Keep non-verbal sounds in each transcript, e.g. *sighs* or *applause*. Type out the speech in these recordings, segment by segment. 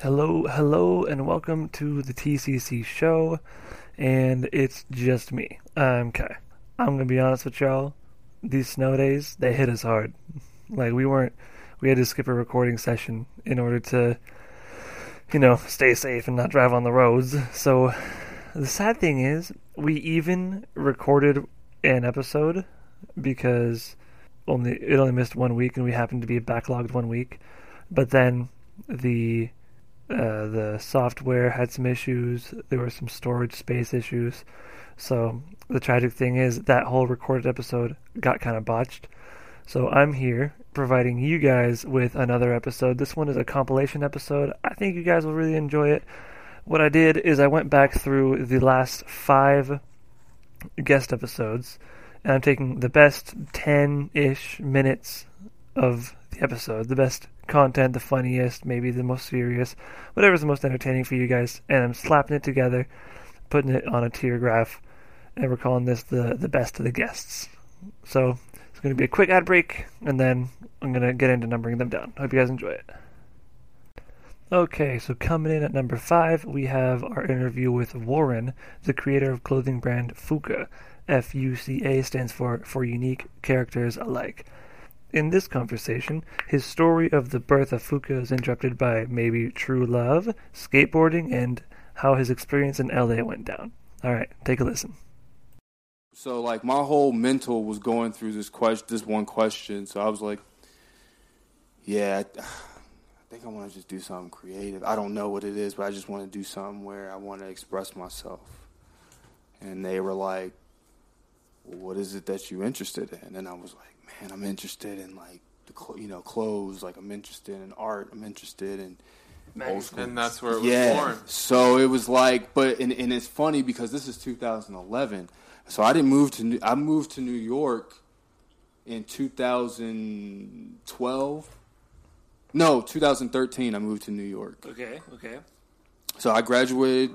Hello, hello, and welcome to the TCC show. And it's just me. I'm Kai. I'm gonna be honest with y'all. These snow days, they hit us hard. Like we weren't, we had to skip a recording session in order to, you know, stay safe and not drive on the roads. So, the sad thing is, we even recorded an episode because only it only missed one week, and we happened to be backlogged one week. But then the uh, the software had some issues. There were some storage space issues. So the tragic thing is that whole recorded episode got kind of botched. So I'm here providing you guys with another episode. This one is a compilation episode. I think you guys will really enjoy it. What I did is I went back through the last five guest episodes, and I'm taking the best 10 ish minutes of the episode, the best content, the funniest, maybe the most serious, whatever's the most entertaining for you guys, and I'm slapping it together, putting it on a tier graph, and we're calling this the the best of the guests. So it's going to be a quick ad break, and then I'm going to get into numbering them down. Hope you guys enjoy it. Okay, so coming in at number five, we have our interview with Warren, the creator of clothing brand FUCA. F U C A stands for for unique characters alike. In this conversation, his story of the birth of FUCA is interrupted by maybe true love, skateboarding, and how his experience in LA went down. All right, take a listen. So like my whole mental was going through this question, this one question. So I was like, yeah, I, *sighs* think I want to just do something creative. I don't know what it is, but I just want to do something where I want to express myself. And they were like, well, what is it that you're interested in? And I was like, man, I'm interested in like the cl- you know clothes. Like I'm interested in art. I'm interested in old school. And that's where it was yeah. born. So it was like, but and, and it's funny because this is 2011. So I didn't move to New, I moved to New York in 2012. No, 2013. I moved to New York. Okay, okay. So I graduated.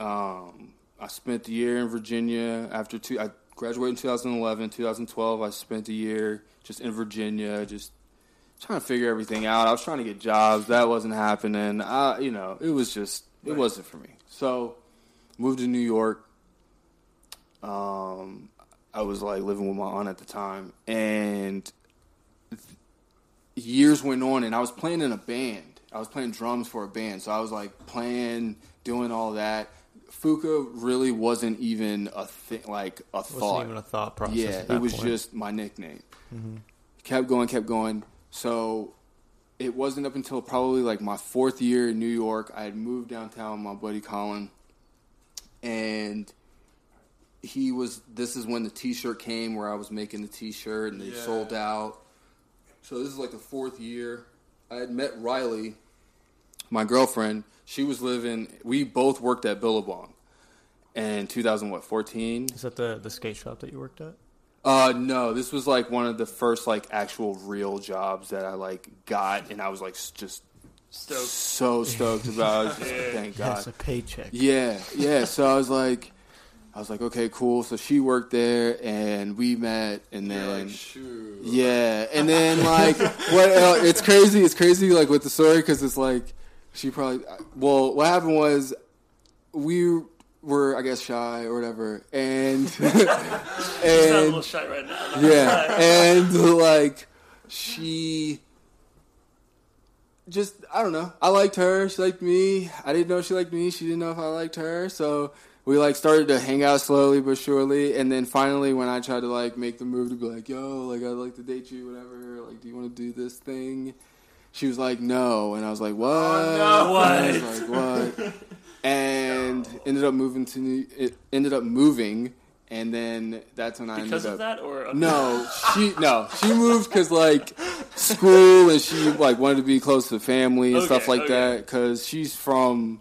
Um, I spent the year in Virginia after two. I graduated in 2011. 2012, I spent a year just in Virginia, just trying to figure everything out. I was trying to get jobs. That wasn't happening. I, you know, it was just it wasn't for me. So moved to New York. Um, I was like living with my aunt at the time, and years went on, and I was playing in a band. I was playing drums for a band, so I was like playing, doing all that. FUCA really wasn't even a thing, like a wasn't thought. even a thought process. Yeah, at it was point. Mm-hmm. just my nickname. Kept going, kept going. So it wasn't up until probably like my fourth year in New York. I had moved downtown with my buddy Colin, and he was. This is when the T-shirt came, where I was making the T-shirt, and they Yeah. sold out. So this is like the fourth year. I had met Riley, my girlfriend. She was living. We both worked at Billabong. In 2014. Is that the the skate shop that you worked at? Uh, no, this was like one of the first like actual real jobs that I like got, and I was like just Stoked. so stoked about. it. Just, Thank God. Yes, a paycheck. Yeah, yeah. So I was like, I was like, okay, cool. So she worked there, and we met, and You're then like, yeah, and then like what? el it's crazy. It's crazy like with the story because it's like she probably. Well, what happened was we were I guess shy or whatever, and *laughs* and shy right now. *laughs* yeah, and like she just I don't know. I liked her. She liked me. I didn't know she liked me. She didn't know if I liked her. So we like started to hang out slowly but surely, and then finally when I tried to like make the move to be like, yo, like I'd like to date you, whatever. Like, do you want to do this thing? She was like, no, and I was like, what? no. And I was like, what? and ended up moving to New. It ended up moving, and then that's when I Because ended of up. that, or No, *laughs* she no, she moved because like school and she like wanted to be close to family and stuff like okay. that. Because she's from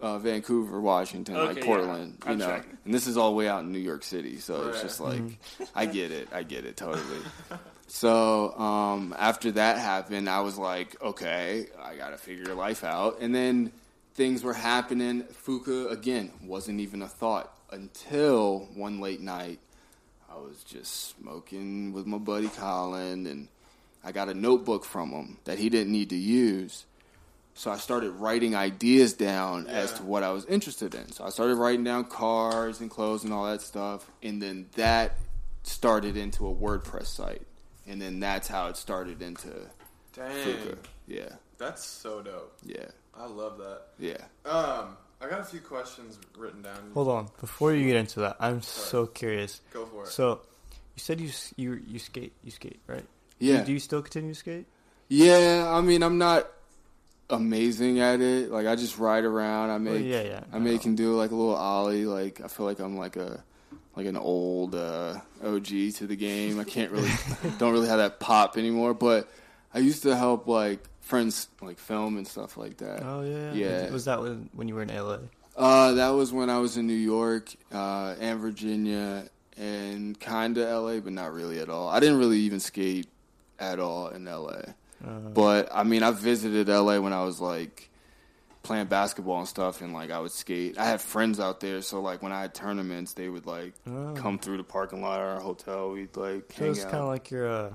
uh, Vancouver, Washington, Okay, like yeah. Portland, you know. tracking. And this is all the way out in New York City, so it's just like I get it, I get it totally. *laughs* So um, after that happened, I was like, okay, I got to figure life out. And then things were happening. FUCA again wasn't even a thought until one late night. I was just smoking with my buddy Colin, and I got a notebook from him that he didn't need to use. So I started writing ideas down as to what I was interested in. So I started writing down cars and clothes and all that stuff, and then that started into a WordPress site, and then that's how it started into Dang, FUCA. Yeah, that's so dope. yeah, I love that. yeah. Um, I got a few questions written down. Hold on, before you get into that, I'm so curious. Go for it. So, you said you you you skate, you skate, right? Yeah. Do you still continue to skate? Yeah, I mean, I'm not amazing at it. Like, I just ride around. I make, Well, yeah, yeah. I may can do like a little ollie. Like, I feel like I'm like a, like an old uh, OG to the game. I can't really, *laughs* don't really have that pop anymore. But I used to help like friends like film and stuff like that. Oh yeah. Yeah. Was that when when you were in LA? Uh, that was when I was in New York uh, and Virginia and kind of LA, but not really at all. I didn't really even skate at all in LA. Uh, But I mean, I visited LA when I was like playing basketball and stuff, and like I would skate. I had friends out there, so like when I had tournaments, they would like Oh. come through the parking lot of our hotel. We'd like so hang it's out. kind of like your uh,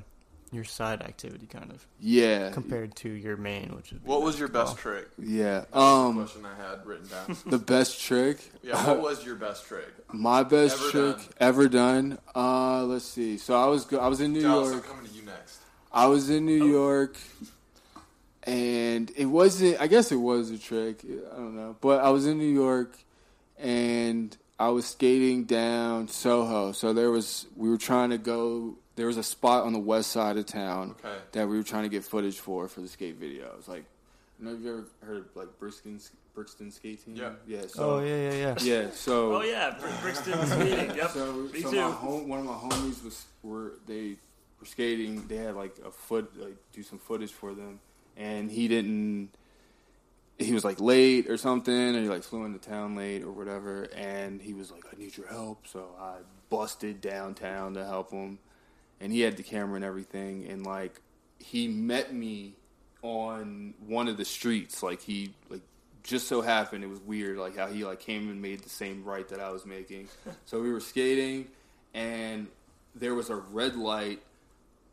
your side activity, kind of yeah, compared to your main, which is what was your best trick? yeah. That the Um, question I had written down. *laughs* the best trick. yeah, what was your best trick? My best Ever trick done. ever done. Uh, let's see. So I was go- I was in New Dallas, York. I'm coming to you next. I was in New Oh. York, and it wasn't. I guess it was a trick. I don't know, but I was in New York, and I was skating down Soho. So there was. We were trying to go. There was a spot on the west side of town Okay. that we were trying to get footage for for the skate video. It was like, I don't know if you ever heard of like Brixton Brixton skate team. Yeah. Yeah. So, Oh yeah, yeah, yeah. Yeah. So. Oh yeah, Br- Brixton skating. Yep. So, Me so too. my home, one of my homies was were they were skating. They had like a foot like do some footage for them, and he didn't. He was like late or something, and he like flew into town late or whatever. And he was like, "I need your help," so I busted downtown to help him. And he had the camera and everything, and like he met me on one of the streets. Like he like just so happened it was weird like how he like came and made the same right that I was making. so we were skating and there was a red light.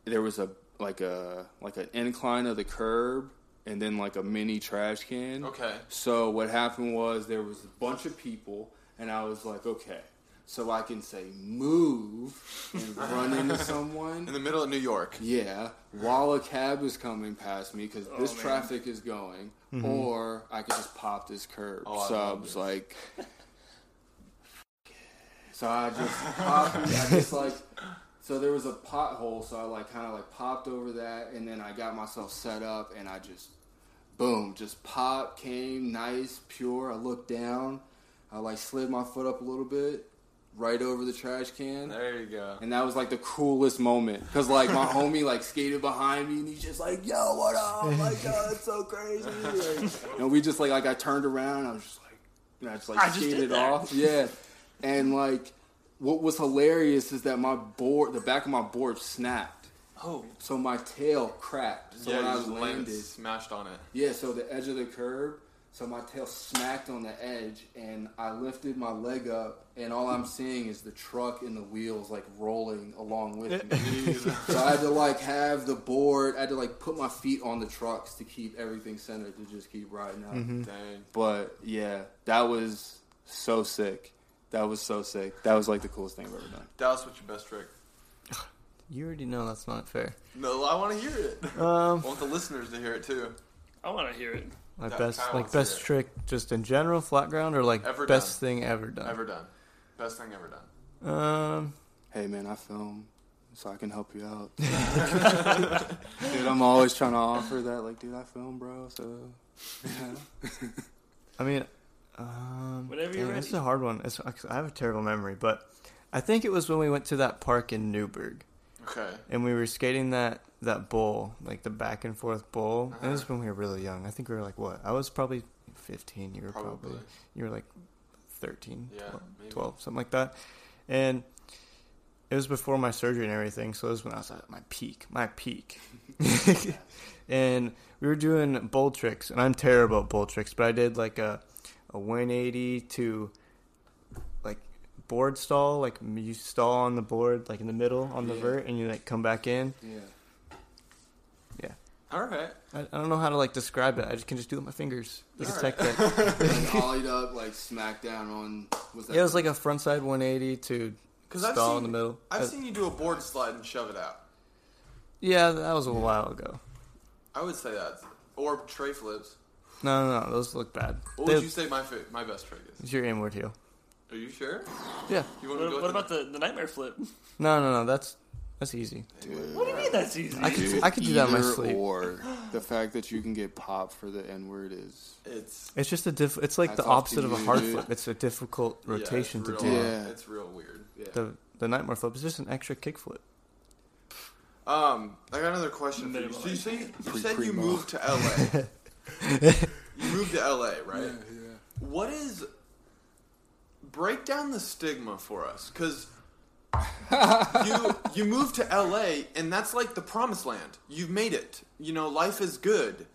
There was a like a like an incline of the curb and then like a mini trash can. Okay. So what happened was there was a bunch of people and I was like, okay. So I can say move and *laughs* run into someone. In the middle of New York. Yeah, while a cab is coming past me because oh, this Oh, man. traffic is going, mm-hmm. or I could just pop this curb. Oh, I so I love was this. like, *laughs* so I just popped. I just like, so there was a pothole, so I like kind of like popped over that, and then I got myself set up, and I just, boom, just pop came nice, pure. I looked down, I like slid my foot up a little bit, right over the trash can. There you go. And that was like the coolest moment because like my homie like skated behind me and he's just like, "Yo, what up?" I'm like, "Yo, that's so crazy." Like, and we just like like I turned around and I was just like, and I just like I skated that. off. Yeah, and like what was hilarious is that my board, the back of my board snapped, Oh. so my tail cracked. So yeah, when I just landed, landed, smashed on it. yeah, so the edge of the curb, so my tail smacked on the edge, and I lifted my leg up, and all I'm seeing is the truck and the wheels like rolling along with me. *laughs* So I had to like have the board, I had to like put my feet on the trucks to keep everything centered to just keep riding out. Mm-hmm. Dang. But yeah, that was so sick. That was so sick. That was like the coolest thing I've ever done. Dallas, what's your best trick? You already know that's not fair. No, I want to hear it. *laughs* Um, I want the listeners to hear it too. I want to hear it. my That best, Kyle like wants to best hear it. trick, just in general, flat ground, or like Ever best done. thing ever done. Ever done. Best thing ever done. Um, Hey man, I film, so I can help you out. *laughs* dude, I'm always trying to offer that. Like, dude, I film, bro. So, yeah. I mean, um, Whenever you're dang, This is a hard one. It's, I have a terrible memory, but I think it was when we went to that park in Newberg Okay. and we were skating that that bowl, like the back and forth bowl. And Uh-huh. It was when we were really young. I think we were like what? I was probably 15. You were probably, Probably. you were like 13, Yeah, 12, 12, something like that. And it was before my surgery and everything, so it was when I was at my peak, my peak. *laughs* *laughs* and we were doing bowl tricks, and I'm terrible at bowl tricks, but I did like a a 180 to like board stall, like you stall on the board, like in the middle on the Yeah. vert, and you like come back in. yeah. Yeah. All right. I, I don't know how to like describe it. I just can just do it with my fingers. Like a All tech right. deck. and *laughs* *laughs* ollied up like smack down on. Was that Yeah, it was like a frontside 180 to Because I've stall seen, in the middle. I've Uh, seen you do a board slide and shove it out. yeah, that was a while ago. I would say that. Or tray flips. No, no, no, those look bad. What They- would you say my fa- my best trick is? It's your inward heel. Are you sure? Yeah. You want to go What, with what about the, the nightmare flip? No, no, no. That's that's easy. What do you mean that's easy? I could I could do that in my Either sleep. Or the fact that you can get popped for the N word is. It's It's just a diff. It's like That's the off to opposite of a you, hard dude. flip. It's a difficult yeah, rotation it's to real, do. Yeah. It's real weird. Yeah. The the nightmare flip is just an extra kick flip. Um, I got another question for you. So you say you said you primo. moved to LA. *laughs* you moved to LA, right? Yeah. What is break down the stigma for us? Because *laughs* you you moved to LA, and that's like the promised land. You've made it. You know, life is good,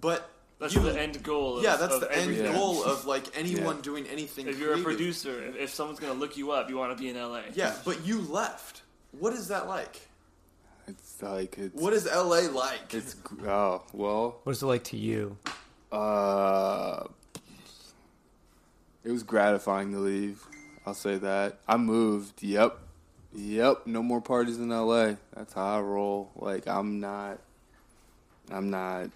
but That's you, the end goal. Of, Yeah, that's of the end everything. Yeah. goal *laughs* of like anyone Yeah. doing anything. If you're a producer, if, if someone's gonna look you up, you want to be in LA. yeah, but you left. What is that like? It's like it's. What is LA like? It's oh well. What is it like to you? Uh, it was gratifying to leave. I'll say that. I moved. Yep. Yep. No more parties in LA. That's how I roll. Like I'm not. I'm not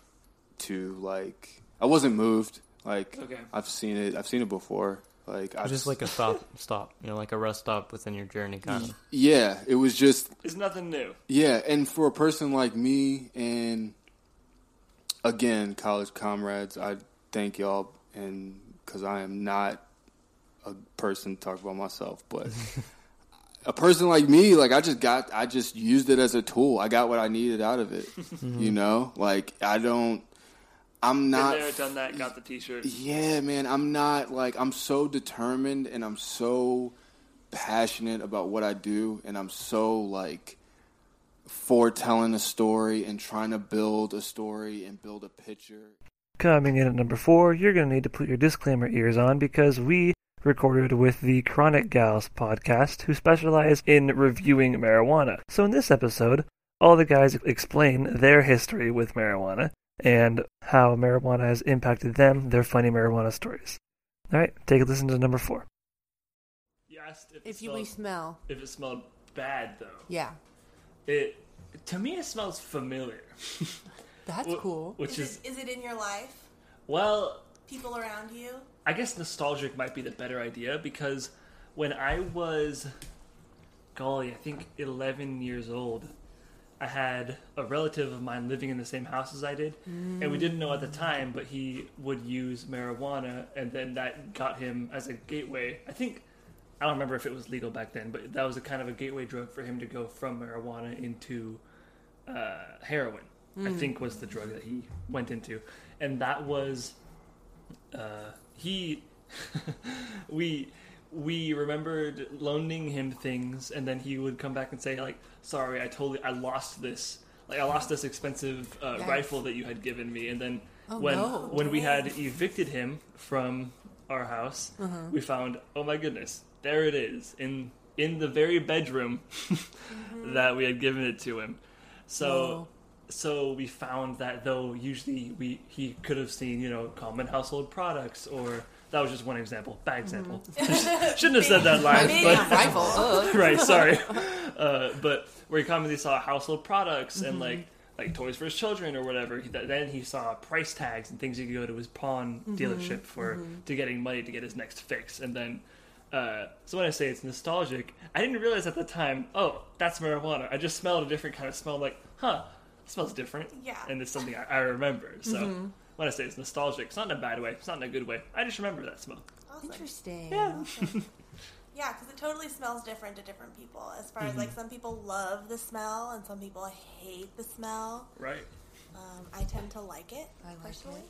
too like. I wasn't moved. Like Okay. I've seen it. I've seen it before. Like I It's just like a stop, *laughs* stop. You know, like a rest stop within your journey, kind of. Yeah. It was just It's nothing new. Yeah, and for a person like me, and again, college comrades, I thank y'all, and because I am not a person to talk about myself, but *laughs* a person like me, like I just got, I just used it as a tool. I got what I needed out of it. *laughs* Mm-hmm. You know, like I don't, I'm not. Been there, done that, got the T-shirt. Yeah, man, I'm not like I'm so determined and I'm so passionate about what I do and I'm so like foretelling a story and trying to build a story and build a picture. Coming in at number four, you're going to need to put your disclaimer ears on because we recorded with the Chronic Gals podcast, who specialize in reviewing marijuana. So in this episode, all the guys explain their history with marijuana and how marijuana has impacted them, their funny marijuana stories. All right, take a listen to number four. You asked if, If you we smell, if it smelled bad though. yeah, It to me it smells familiar, *laughs* that's Wh- cool. which Is, is it, is it in your life? well People around you? I guess nostalgic might be the better idea because when I was, golly, I think 11 years old, I had a relative of mine living in the same house as I did. And we didn't know at the mm. time, but he would use marijuana, and then that got him as a gateway. I think, I don't remember if it was legal back then, but that was a kind of a gateway drug for him to go from marijuana into uh, heroin. I think was the drug that he went into, and that was uh, he *laughs* we we remembered loaning him things and then he would come back and say like sorry i totally i lost this like i lost this expensive uh, Yikes. rifle that you had given me and then Oh, when no. when we had evicted him from our house Uh-huh. we found oh my goodness there it is in in the very bedroom *laughs* that we had given it to him. So Whoa. so we found that though usually we he could have seen you know common household products or that was just one example bad example. *laughs* *laughs* Shouldn't have said that line but right sorry. Uh, but where he commonly saw household products and like like toys for his children or whatever. He, then he saw price tags and things he could go to his pawn dealership for to getting money to get his next fix. And then uh, so when I say it's nostalgic, I didn't realize at the time. Oh, that's marijuana. I just smelled a different kind of smell. Like, huh, it smells different. Yeah. and it's something I, I remember. So when I say it's nostalgic, it's not in a bad way. It's not in a good way. I just remember that smell. Awesome. Interesting. Yeah. *laughs* Yeah, because it totally smells different to different people. As far as like some people love the smell and some people hate the smell. Right. Um, I tend to like it I like personally. it.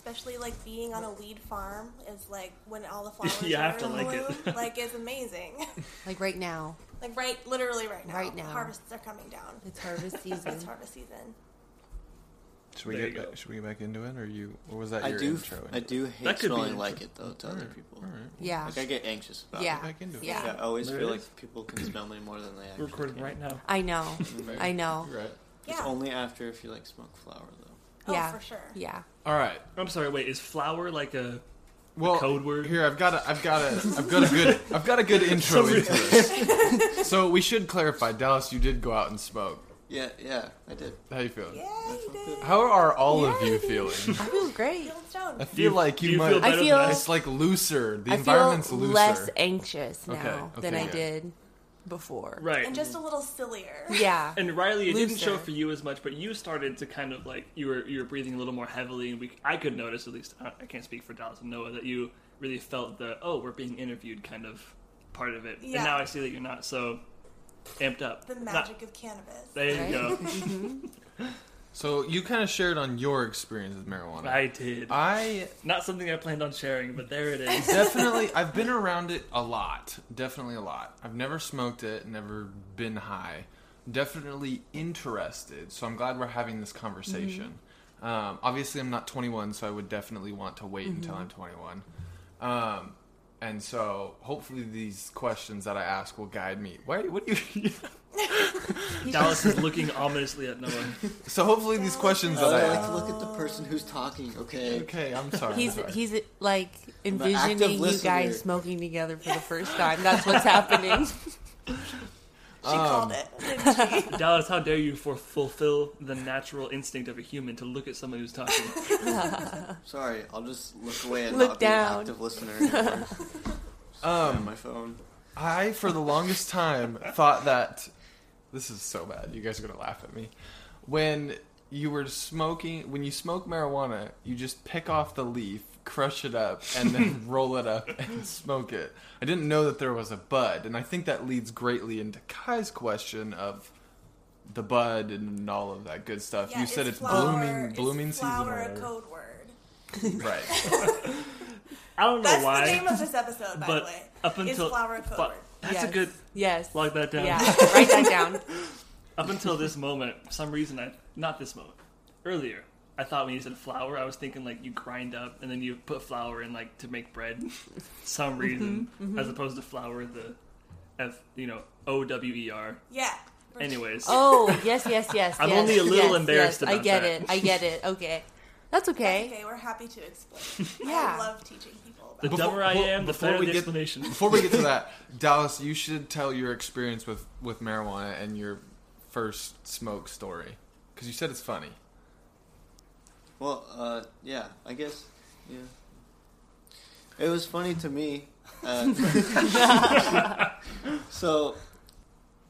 Especially like being on a weed farm is like when all the *laughs* flowers You are have to in like bloom. it. *laughs* like it's amazing. *laughs* Like right now, like right, literally right now. Right now. harvests are coming down. it's harvest season It's harvest season. Should we There get back, should we get back into it, or you? Or was that I your do. intro? I do hate That could be smelling an like it though to other people. All right. Yeah. Like I get anxious about Yeah. it. Back into it. Yeah. Yeah, I always There feel like people can smell me more than they actually We're recording can. right now. I know. I know. Right. Yeah. It's only after if you like smoke flower though. Oh, yeah. for sure. Yeah. All right. I'm sorry. Wait, is flower like a Well, code word? Here, I've got a, I've got a, I've got a good, I've got a good *laughs* intro into this. So we should clarify, Dallas. You did go out and smoke. Yeah, yeah, I did. How you feeling? Yeah, you did. How are all of you feeling? I feel great. I feel like you, you might. feel better I feel- it's like looser. The I environment's feel looser. less anxious now Okay, than okay, I did before. right? And just a mm-hmm. little sillier. Yeah. And Riley, it didn't show Looser. for you as much, but you started to kind of like you were you were breathing a little more heavily, and we I could notice at least I I can't speak for Dallas and Noah that you really felt the oh we're being interviewed kind of part of it, Yeah. and now I see that you're not so amped up. The Not- magic of cannabis. there you Right? go. *laughs* Mm-hmm. *laughs* So you kind of shared on your experience with marijuana. I did I not something I planned on sharing, but there it is. definitely *laughs* I've been around it a lot. Definitely a lot. I've never smoked it, never been high. Definitely interested. So I'm glad we're having this conversation. Um, obviously, I'm not 21, so I would definitely want to wait until I'm 21. Um, and so hopefully these questions that I ask will guide me. Why? What do you? *laughs* *laughs* Dallas is looking ominously at Noah. *laughs* so hopefully these questions oh, I that I. like to look at the person who's talking. Okay. Okay, I'm sorry. He's I'm sorry. he's like envisioning you listener. guys smoking together for the first time. That's what's happening. She called it, didn't she? *laughs* Dallas, how dare you for fulfill the natural instinct of a human to look at someone who's talking? *laughs* Sorry, I'll just look away and Look not down. be an active listener *laughs* anymore. Um, my phone. I, for the longest time, thought that this is so bad. You guys are gonna laugh at me. When you were smoking, when you smoke marijuana, you just pick off the leaf, crush it up, and then *laughs* roll it up and smoke it. I didn't know that there was a bud, and I think that leads greatly into Kai's question of the bud and all of that good stuff. Yeah, you said it's flower- blooming, is blooming season. flower Or a code word. *laughs* Right. I don't know That's why. the name of this episode, by but the way. up is until flower a code Fla- word. that's yes. a good Yes. log that down. Yeah. *laughs* Write that down. Up until this moment, for some reason I not this moment earlier. I thought when you said flour, I was thinking like you grind up and then you put flour in like to make bread. *laughs* some mm-hmm, reason, mm-hmm. as opposed to flour, the F you know O W E R. Yeah. Anyways, Oh *laughs* yes, yes, yes. I'm yes, only a little yes, embarrassed yes. I get that. it. I get it. Okay, that's sure. okay. Okay, we're happy to explain. *laughs* Yeah. I love teaching people the dumber I am, the before better we the get- explanation. Before we get to that, Dallas, you should tell your experience with, with marijuana and your first smoke story. Because you said it's funny. Well, uh, yeah, I guess, yeah. It was funny to me. Uh, *laughs* so,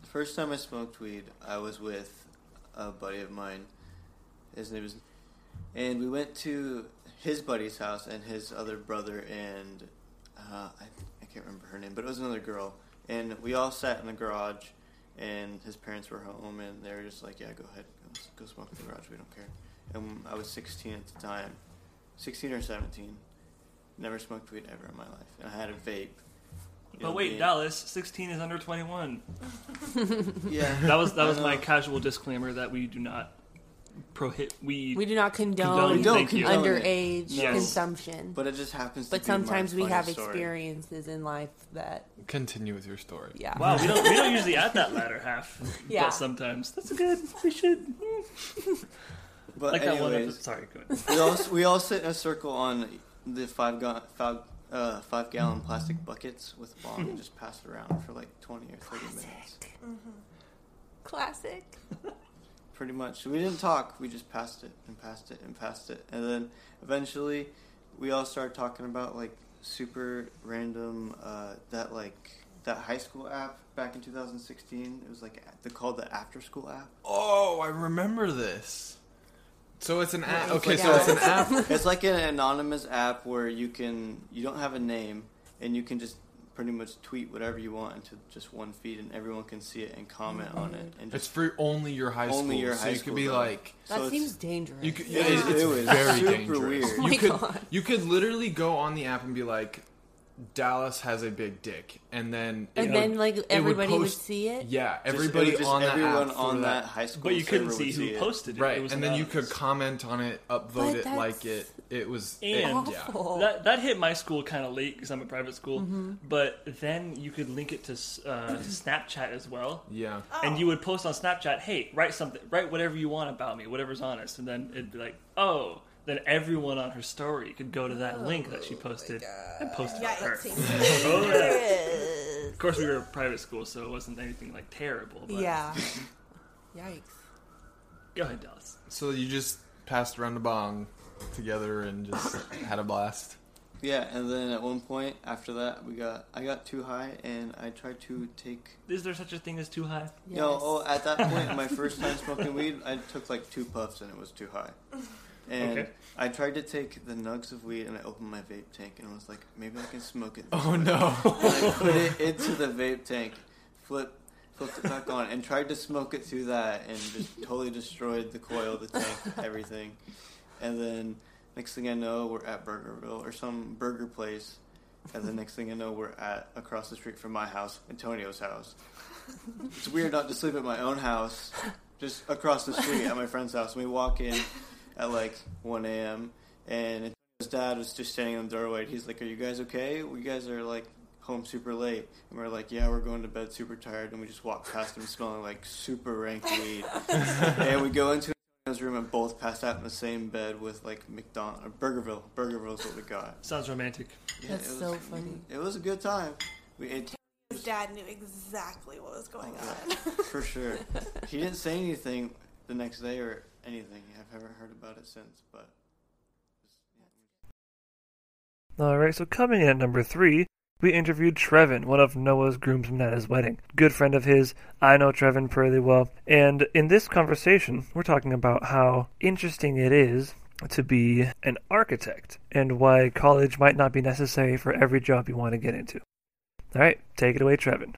the first time I smoked weed, I was with a buddy of mine. His name is, and we went to his buddy's house and his other brother and uh, I, I can't remember her name, but it was another girl. And we all sat in the garage, and his parents were home, and they were just like, "Yeah, go ahead, go, go smoke in the garage. We don't care." And I was 16 at the time, 16 or 17. Never smoked weed ever in my life, and I had a vape. You But know, wait, being- Dallas, 16 is under 21. *laughs* Yeah, That was that I was my casual disclaimer that we do not prohibit we. We do not condone, Condone, don't thank you. condone underage it. Yes. consumption. But, But it just happens. to be my sometimes we funny have story. experiences in life that, Continue with your story. yeah. Wow, we don't we don't *laughs* usually add that latter half. Yeah. But sometimes that's good. We should *laughs* But like that anyways, one episode. Sorry, go ahead. we all we all sit in a circle on the five ga- five uh, five gallon plastic buckets with a bomb and just pass it around for like twenty or thirty minutes. Classic. *laughs* Pretty much. We didn't talk. We just passed it and passed it and passed it, and then eventually we all started talking about like super random uh, that like that high school app back in 2016. It was like they called the after school app. Oh, I remember this. So it's an app. Okay, it's so like- it's an *laughs* app. it's like an anonymous app where you can you don't have a name and you can just pretty much tweet whatever you want into just one feed and everyone can see it and comment on it and It's just for only your high school. Only your high so high you could be though. like, That So seems dangerous. you could. Yeah, it- it's it was very super dangerous. weird. Oh my you could God. you could literally go on the app and be like, Dallas has a big dick, and then it and would- then like everybody would, post- see it. Yeah, just- it everybody just on that everyone app on that. that high school But you couldn't see who it. posted it. Right, It was and then you could comment on it, upvote it, like it. It was And it, yeah. Awful. that that hit my school kind of late because I'm a private school. Mm-hmm. But then you could link it to uh, to Snapchat as well. Yeah. And you would post on Snapchat, "Hey, write something, write whatever you want about me, whatever's honest." And then it'd be like, "Oh." Then everyone on her story could go to that link that she oh posted and post it Yeah, to her. it *laughs* Oh, yeah. Yes. Of course, we were a private school, so it wasn't anything like terrible. But Yeah. *laughs* Yikes. Go ahead, Dallas. So you just passed around the bong together and just *coughs* had a blast. Yeah, and then at one point after that, we got I got too high and I tried to take. Is there such a thing as too high? You know, oh, at that point, my *laughs* first time smoking weed, I took like two puffs and it was too high. And Okay. I tried to take the nugs of weed and I opened my vape tank and I was like, maybe I can smoke it. Oh way. no. And *laughs* I put it into the vape tank, flip, flipped it back on, and tried to smoke it through that, and just totally destroyed the coil, the tank, everything. And then next thing I know, we're at Burgerville or some burger place, and the next thing I know, we're at across the street from my house, Antonio's house. It's weird not to sleep at my own house, just across the street at my friend's house. And we walk in at like 1 a.m. and his dad was just standing in the doorway. He's like, "Are you guys okay? We guys are like home super late." And we're like, "Yeah, we're going to bed super tired." And we just walk past him smelling like super rank weed. *laughs* and we go into his room and both passed out in the same bed with like McDonald or Burgerville. Burgerville is what we got. Sounds romantic. Yeah, That's it was- so funny. It was a good time. We it, His dad knew exactly what was going Oh, on. for sure. He didn't say anything the next day or anything. I've never heard about it since, but. All right, so coming in at number three, we interviewed Trevin, one of Noah's groomsmen at his wedding. Good friend of his. I know Trevin pretty well. And in this conversation, we're talking about how interesting it is to be an architect and why college might not be necessary for every job you want to get into. All right, take it away, Trevin.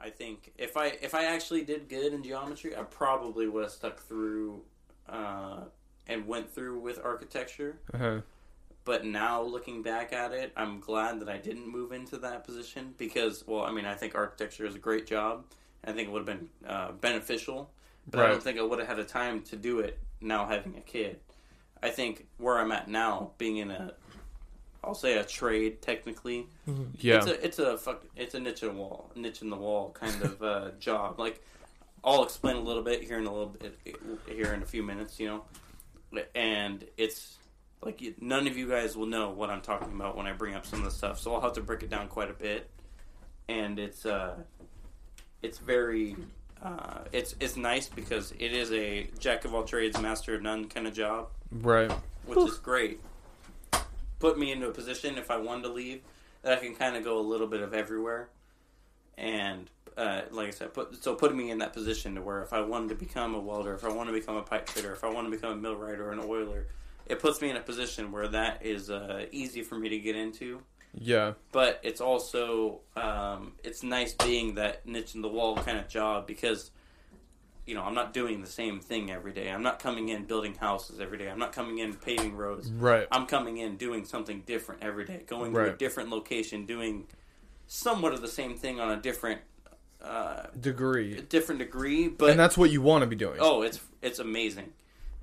I think if I if I actually did good in geometry, I probably would have stuck through uh, and went through with architecture. Uh-huh. But now looking back at it, I'm glad that I didn't move into that position because, well, I mean, I think architecture is a great job. I think it would have been uh, beneficial, but I don't think I would have had the time to do it now having a kid. I think where I'm at now, being in a, I'll say a trade technically, Yeah. it's a it's a fuck it's a niche in the wall, niche in the wall kind of uh, *laughs* job. Like I'll explain a little bit here in a little bit here in a few minutes, you know. And it's like none of you guys will know what I'm talking about when I bring up some of the stuff, so I'll have to break it down quite a bit. And it's uh, it's very uh, it's it's nice because it is a jack of all trades, master of none kind of job right. which is great. Put me into a position if I wanted to leave that I can kind of go a little bit of everywhere, and uh, like I said, put, so putting me in that position to where if I wanted to become a welder, if I want to become a pipe fitter, if I want to become a millwright or an oiler, it puts me in a position where that is uh, easy for me to get into. Yeah. But it's also um, it's nice being that niche in the wall kind of job because you know I'm not doing the same thing every day. I'm not coming in building houses every day. I'm not coming in paving roads. Right. I'm coming in doing something different every day, going to a different location, doing somewhat of the same thing on a different uh, Degree. different degree. But and that's what you want to be doing. oh, it's it's amazing.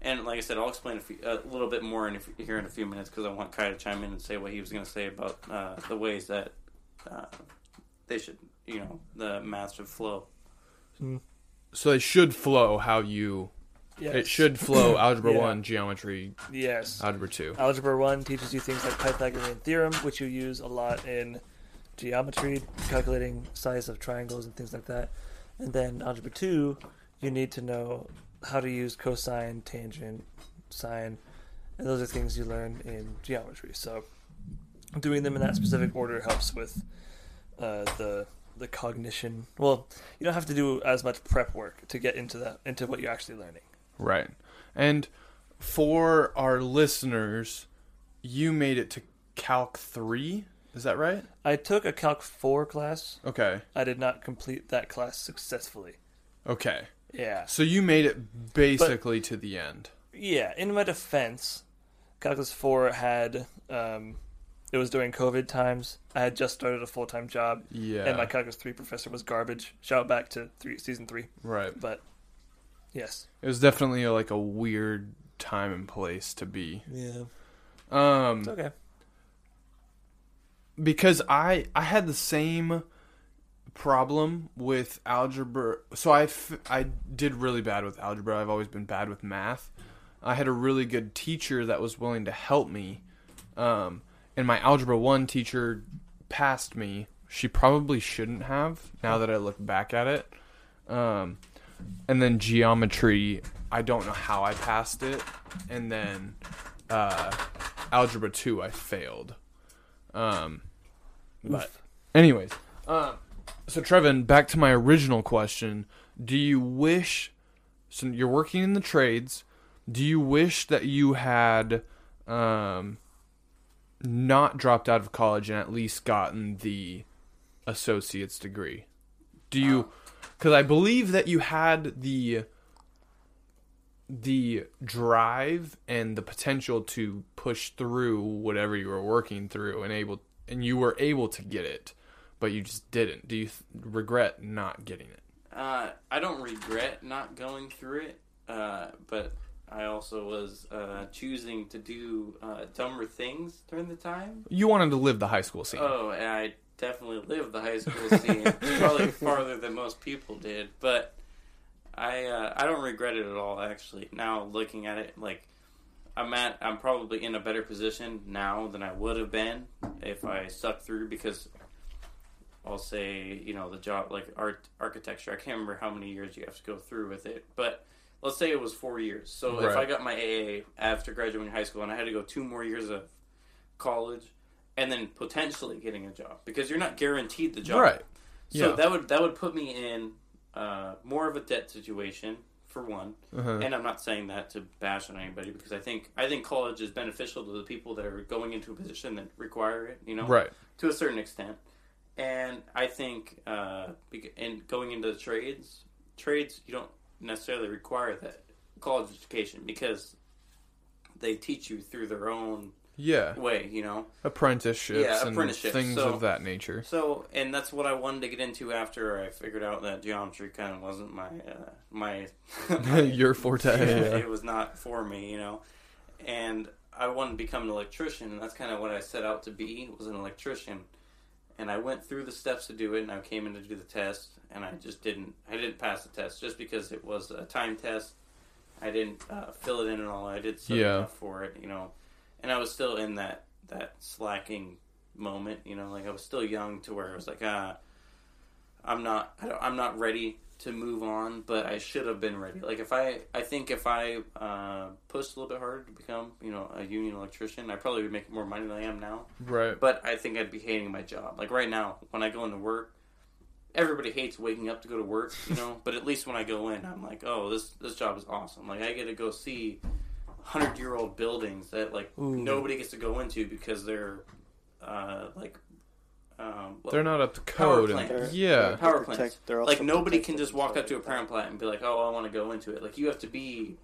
And like I said, I'll explain a, few, a little bit more in a, here in a few minutes because I want Kai to chime in and say what he was going to say about uh, the ways that uh, they should, you know, the math should flow. So it should flow how you. Yes. It should flow *coughs* algebra Yeah. one, geometry, Yes. algebra two. Algebra 1 teaches you things like Pythagorean theorem, which you use a lot in geometry, calculating size of triangles and things like that. And then Algebra 2, you need to know how to use cosine, tangent, sine, and those are things you learn in geometry. So doing them in that specific order helps with uh, the the cognition. Well, you don't have to do as much prep work to get into that into what you're actually learning. Right. And for our listeners, you made it to Calc 3. Is that right? I took a Calc 4 class. Okay. I did not complete that class successfully. Okay. Yeah. So you made it basically to the end. Yeah, in my defense, Calculus 4 had, um, it was during COVID times. I had just started a full time job, Yeah. and my Calculus 3 professor was garbage. Shout out back to three, season 3. right. But, yes. It was definitely like a weird time and place to be. Yeah. Um, It's okay. because I I had the same problem with algebra. So I f- I did really bad with algebra. I've always been bad with math. I had a really good teacher that was willing to help me. Um, and my algebra 1 teacher passed me. She probably shouldn't have now that I look back at it. Um, and then geometry, I don't know how I passed it. And then uh, algebra 2 I failed. Um, but anyways, um, so Trevin, back to my original question: Do you wish? So you're working in the trades. Do you wish that you had um, not dropped out of college and at least gotten the associate's degree? Do you? Because I believe that you had the the drive and the potential to push through whatever you were working through and able and you were able to get it but you just didn't do you th- regret not getting it Uh, I don't regret not going through it, uh, but I also was uh, choosing to do uh, dumber things during the time. you wanted to live the high school scene Oh, and I definitely lived the high school scene, *laughs* probably farther than most people did. But I uh, I don't regret it at all. Actually, now looking at it, like I'm at, I'm probably in a better position now than I would have been if I stuck through because. I'll say, you know, the job like art architecture. I can't remember how many years you have to go through with it, but let's say it was four years. So if I got my AA after graduating high school and I had to go two more years of college, and then potentially getting a job because you're not guaranteed the job. right So Yeah. that would that would put me in uh, more of a debt situation for one. uh-huh. And I'm not saying that to bash on anybody because I think I think college is beneficial to the people that are going into a position that require it. You know, right to a certain extent. And I think, uh, and going into the trades, trades you don't necessarily require that college education because they teach you through their own yeah way. You know, apprenticeships Yeah, and apprenticeships. things So- of that nature So, and that's what I wanted to get into after I figured out that geometry kind of wasn't my uh, my, *laughs* my your forte *laughs* yeah. it was not for me, you know. And I wanted to become an electrician, and that's kind of what I set out to be was an electrician. And I went through the steps to do it, and I came in to do the test, and I just didn't. I didn't pass the test just because it was a time test. I didn't uh, fill it in and all. I did study Yeah. for it, you know. And I was still in that that slacking moment, you know. Like I was still young to where I was like, ah, I'm not. I don't, I'm not ready to move on, but I should have been ready. Like if I, I think if I uh, pushed a little bit harder to become, you know, a union electrician, I probably would make more money than I am now. right But I think I'd be hating my job. Like right now, when I go into work, everybody hates waking up to go to work, you know. *laughs* but at least when I go in, I'm like, oh, this this job is awesome. Like I get to go see hundred year old buildings that like Ooh. nobody gets to go into because they're uh, like. Um, they're not up to Power code plant. They're- yeah power protect- plants. they're Like nobody can just walk up to a like power that. plant and be like, "Oh, I want to go into it." Like you have to be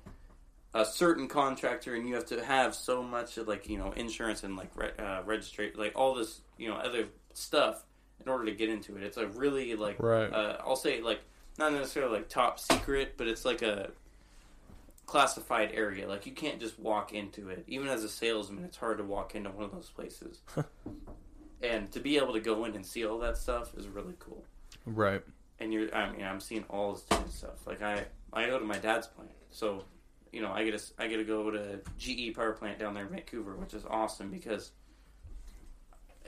a certain contractor, and you have to have so much of like you know insurance and like re- uh, registry, like all this you know other stuff in order to get into it. It's a really like Right. uh, I'll say like not necessarily like top secret, but it's like a classified area. Like you can't just walk into it. Even as a salesman, it's hard to walk into one of those places. *laughs* and to be able to go in and see all that stuff is really cool right and you're I mean I'm seeing all this different stuff. Like I I go to my dad's plant, so you know I get to I get to go to GE power plant down there in Vancouver, which is awesome because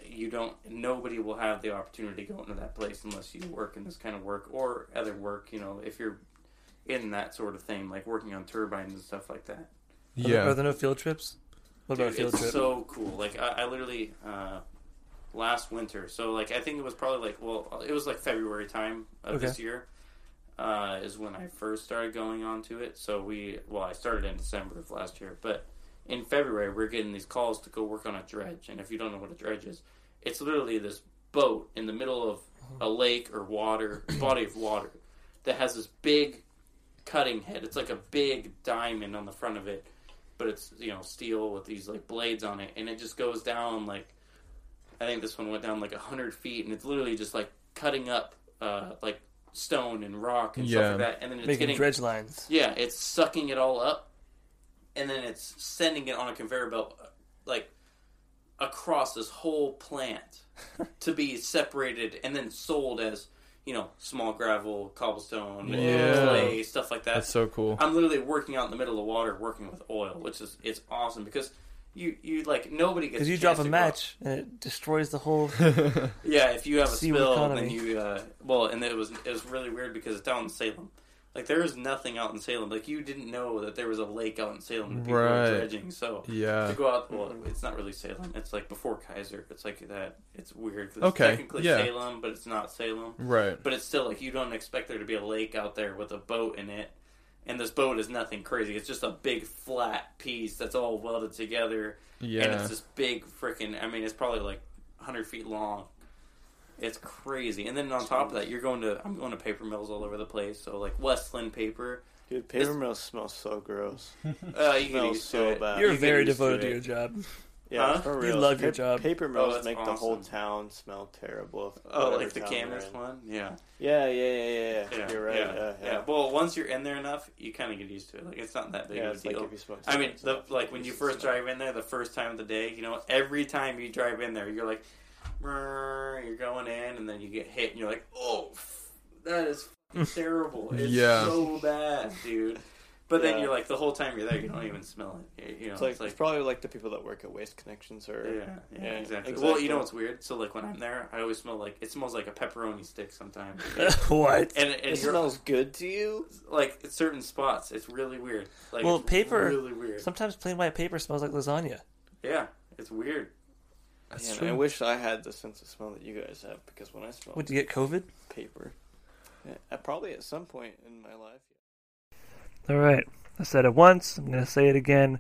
you don't nobody will have the opportunity to go into that place unless you work in this kind of work or other work. You know if you're in that sort of thing, like working on turbines and stuff like that. Are there- yeah Are there no field trips? What about a Dude, field it's trip? so cool. Like I, I literally uh, last winter. So like I think it was probably like well it was like February time of Okay. this year uh, is when I first started going on to it. So we well I started in December of last year, but in February we're getting these calls to go work on a dredge. And if you don't know what a dredge is, it's literally this boat in the middle of a lake or water *clears throat* body of water that has this big cutting head. It's like a big diamond on the front of it, but it's you know steel with these like blades on it, and it just goes down like I think this one went down like hundred feet, and it's literally just like cutting up uh, like stone and rock and Yeah. stuff like that, and then it's Making getting dredge lines. yeah, it's sucking it all up and then it's sending it on a conveyor belt, uh, like across this whole plant to be separated and then sold as you know small gravel, cobblestone, Yeah. clay, stuff like that. That's so cool. I'm literally working out in the middle of the water, working with oil, which is it's awesome because you you like nobody gets Because you drop a to go match and it destroys the whole. *laughs* yeah, if you have a spill, economy. then you uh, well, and it was it was really weird because it's down in Salem. Like there is nothing out in Salem. Like you didn't know that there was a lake out in Salem that people Right. were dredging. So Yeah. to go out, well, it's not really Salem. It's like before Keizer. It's like that. It's weird. 'cause Okay, technically yeah. Salem, but it's not Salem. Right. But it's still like you don't expect there to be a lake out there with a boat in it. And this boat is nothing crazy. It's just a big flat piece that's all welded together. Yeah. And it's this big freaking. I mean, it's probably like 100 feet long. It's crazy. And then on top of that, you're going to. I'm going to paper mills all over the place. So like Westland paper. Dude, paper mills smell so gross. *laughs* Uh, you smells so it. bad. You're You very used to devoted to, your job. Yeah, Huh? for You real. love your job. Paper oh, mills that's make the whole awesome. town smell terrible. Oh, whatever like the town we're Camas in. one? Yeah. Yeah, yeah, yeah, yeah, yeah. Yeah. You're right. Yeah. Yeah, yeah. Well, once you're in there enough, you kind of get used to it. Like, it's not that big Yeah, of it's a like deal. if you smoke I mean, cigarettes the, enough, like when you just first smell. drive in there, the first time of the day, you know, every time you drive in there, you're like, "Brrr," you're going in, and then you get hit, and you're like, oh, f- that is fucking *laughs* terrible. It's Yeah. so bad, dude. But then you're like, the whole time you're there, you don't even smell it. You- You know, It's like, it's like it's probably like the people that work at Waste Connections or yeah, yeah, Yeah, exactly. exactly. Well, you know what's weird? So like when I'm there, I always smell like it smells like a pepperoni stick sometimes. *laughs* what? and and it smells good to you. like at certain spots, it's really weird. Like Well, paper- really weird. Sometimes plain white paper smells like lasagna. yeah, it's weird. That's Man, true. I wish I had the sense of smell that you guys have because when I smell Would you get COVID? paper, yeah, probably at some point in my life. All right. I said it once. I'm going to say it again.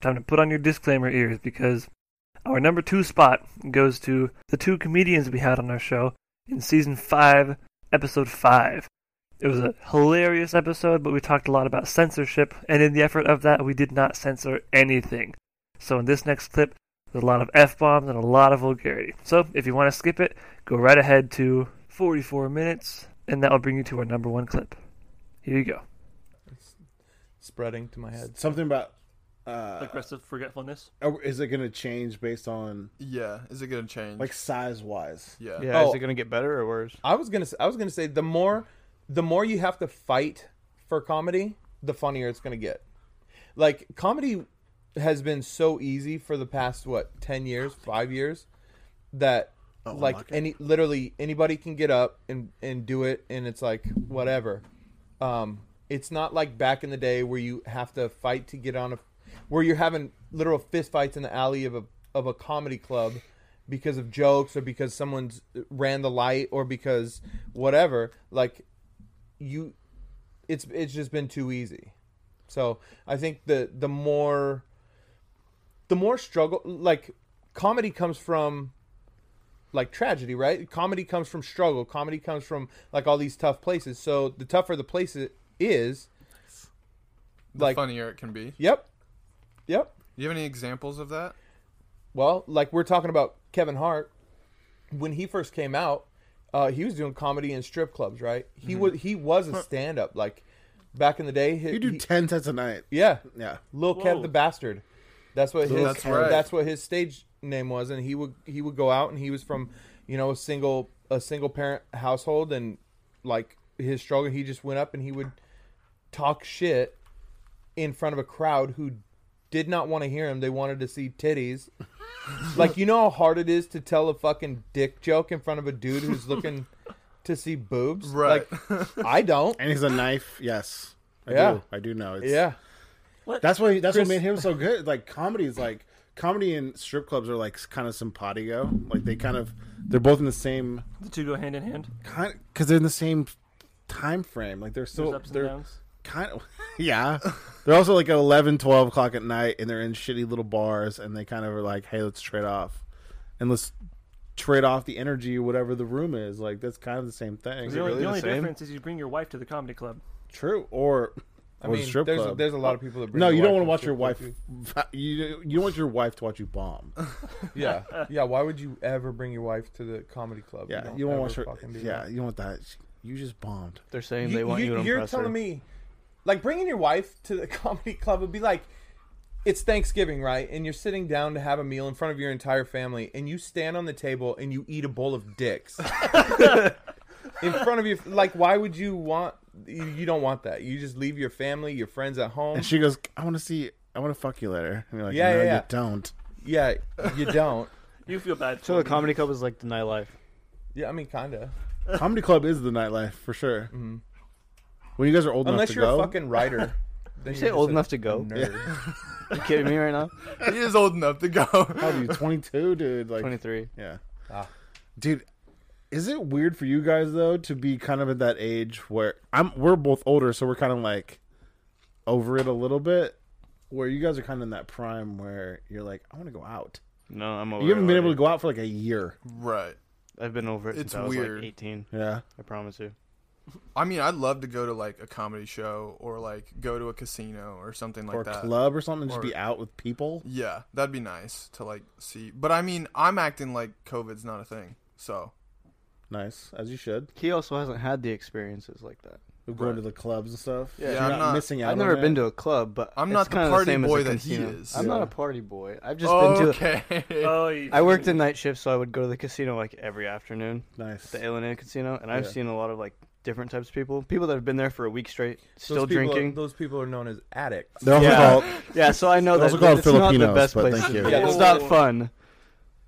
Time to put on your disclaimer ears because our number two spot goes to the two comedians we had on our show in season five, episode five. It was a hilarious episode, but we talked a lot about censorship, and in the effort of that, we did not censor anything. So in this next clip, there's a lot of f bombs and a lot of vulgarity. So if you want to skip it, go right ahead to 44 minutes, and that will bring you to our number one clip. Here you go. Spreading to my head. Something about uh, Aggressive forgetfulness. oh, is it going to change based on Yeah. Is it gonna change? like size wise? yeah. Yeah, Oh. is it gonna get better or worse? I was gonna. Say, I was gonna say the more, the more you have to fight for comedy, the funnier it's gonna get. Like comedy has been so easy for the past what ten years, five years, that Oh, like unlock it. any literally anybody can get up and and do it, and it's like whatever. Um, it's not like back in the day where you have to fight to get on a, where you're having literal fist fights in the alley of a of a comedy club because of jokes or because someone's ran the light or because whatever. Like you it's it's just been too easy. So i think the the more the more struggle like comedy comes from like tragedy right? Comedy comes from struggle. Comedy comes from like all these tough places. So the tougher the place is The like funnier it can be. yep yep Do you have any examples of that? Well, like we're talking about Kevin Hart, when he first came out, uh, he was doing comedy in strip clubs, right? He was he was a stand up like back in the day. He, You do he- ten sets a night. yeah, Yeah. Lil Kev the bastard. That's what Lil his Kev. that's what his stage name was, and he would he would go out and he was from you know a single a single parent household and like his struggle. He just went up and he would talk shit in front of a crowd who did not want to hear him. They wanted to see titties. *laughs* like you know how hard it is to tell a fucking dick joke in front of a dude who's looking to see boobs. Right. Like I don't. And he's a knife. Yes. I Yeah. do. I do know. It's, Yeah. That's why. That's Chris- what made him so good. Like comedy is like comedy and strip clubs are like kind of simpatico. Like they kind of they're both in the same The two go hand in hand. kind because they're in the same time frame. Like they're so ups and they're downs. Kind of *laughs* yeah. They're also like at 11, 12 o'clock at night, and they're in shitty little bars, and they kind of are like, "Hey, let's trade off, and let's trade off the energy or whatever the room is." Like that's kind of the same thing. The only, really the the only same? difference is you bring your wife to the comedy club. True. Or I or the mean, strip there's club. there's a lot of people that bring no, you don't want to to watch your wife. *laughs* You you don't want your wife to watch you bomb. *laughs* Yeah, yeah. Why would you ever bring your wife to the comedy club? Yeah, don't you don't want ever her. Yeah, that. you don't want that. You just bombed. They're saying they want you, to you're impress telling her. me, like bringing your wife to the *laughs* comedy club would be like, it's Thanksgiving, right? And you're sitting down to have a meal in front of your entire family, and you stand on the table and you eat a bowl of dicks *laughs* in front of you. Like, why would you want? You, you don't want that. You just leave your family, your friends at home. And she goes, "I want to see. I want to fuck you later." And you're like, Yeah, "No, yeah, yeah. you don't." yeah, you *laughs* don't. You feel bad. So the comedy club is like the nightlife. Yeah, I mean, kinda. Comedy club is the nightlife for sure. Mhm. When you guys are old Unless enough to you're go, a fucking writer. *laughs* You Then you're say old enough to go? Nerd. *laughs* you kidding me right now? *laughs* He is old enough to go. how old are you? Twenty two, dude. Like, 23. yeah, Ah. dude. Is it weird for you guys though to be kind of at that age where I'm? We're both older, so we're kind of like over it a little bit. Where you guys are kind of in that prime where you're like, I want to go out. No, I'm over You haven't it been able to go out for like a year. Right. I've been over it It's since I was weird. like 18. Yeah. I promise you. I mean, I'd love to go to like a comedy show or like go to a casino or something like or a that. club or something, just Or- be out with people. Yeah, that'd be nice to like see. But I mean, I'm acting like COVID's not a thing. So Nice, as you should. He also hasn't had the experiences like that. We're going Right. to the clubs and stuff. Yeah, Yeah, you're I'm not, not- missing out. I've never on been to a club, but I'm it's not the kinda party same boy a that he is. I'm Yeah. not a party boy. I've just been to. okay. *laughs* Oh, I worked a night shift, so I would go to the casino like every afternoon, Nice. the ilani casino, and I've Yeah. seen a lot of like different types of people. People that have been there for a week straight, still those people drinking. Are, those people are known as addicts. They're also Yeah. called. *laughs* yeah, so I know They're that also called it's not the Filipinos, best but place. thank to you. be. Yeah, it's not fun. *laughs*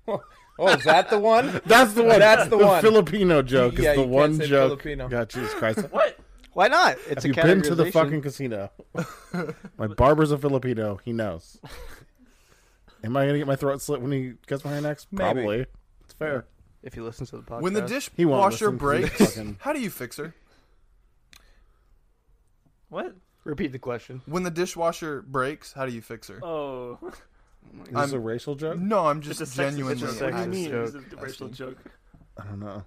Oh, oh, is that the one? *laughs* That's the one. That's the one. Filipino joke Yeah, is you the can't one say joke. Filipino. God, Jesus Christ. What? Why not? It's Have a you been to the categorization. fucking casino? my barber's a Filipino. He knows. Am I gonna get my throat slit when he cuts my hair next? Maybe. Probably. It's fair. If you listen to the podcast, when the He won't dishwasher listen 'cause he's breaks, fucking- how do you fix her? What? repeat the question. When the dishwasher breaks, how do you fix her? Oh, Is this I'm- a racial joke? No, I'm it's just a sexist genuine. joke. It's a What do sexist mean? joke. It's a racial joke. I don't know.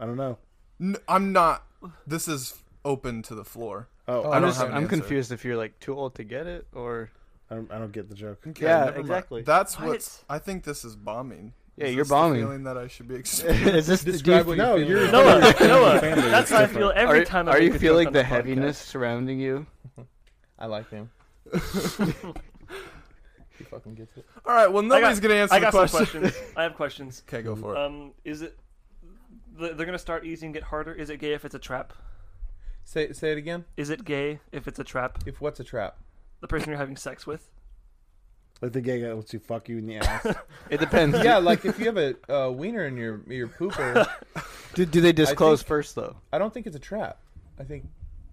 I don't know. N- I'm not. This is open to the floor. Oh, Oh, I I don't. don't have an I'm answer. confused if you're like too old to get it or I don't, I don't get the joke. Okay, Yeah, never mind. exactly. That's What? what's. I think this is bombing. Yeah, Is you're this the bombing. feeling that I should be *laughs* experiencing. is this the Describe deep- what No, you're you're feeling. Noah, Noah. That's how I feel every are, time. I are make you feeling on the heaviness surrounding you? I like him. *laughs* he fucking gets it. All right. Well, nobody's got- gonna answer I the got some questions. *laughs* I have questions. okay, go for it. Um, is it? They're gonna start easy and get harder. Is it gay if it's a trap? Say say it again. Is it gay if it's a trap? If what's a trap? The person you're having sex with. Like the gay guy lets you fuck you in the ass. *laughs* It depends. yeah, like if you have a uh, wiener in your your pooper, *laughs* do, do they disclose think- first though? I don't think it's a trap. I think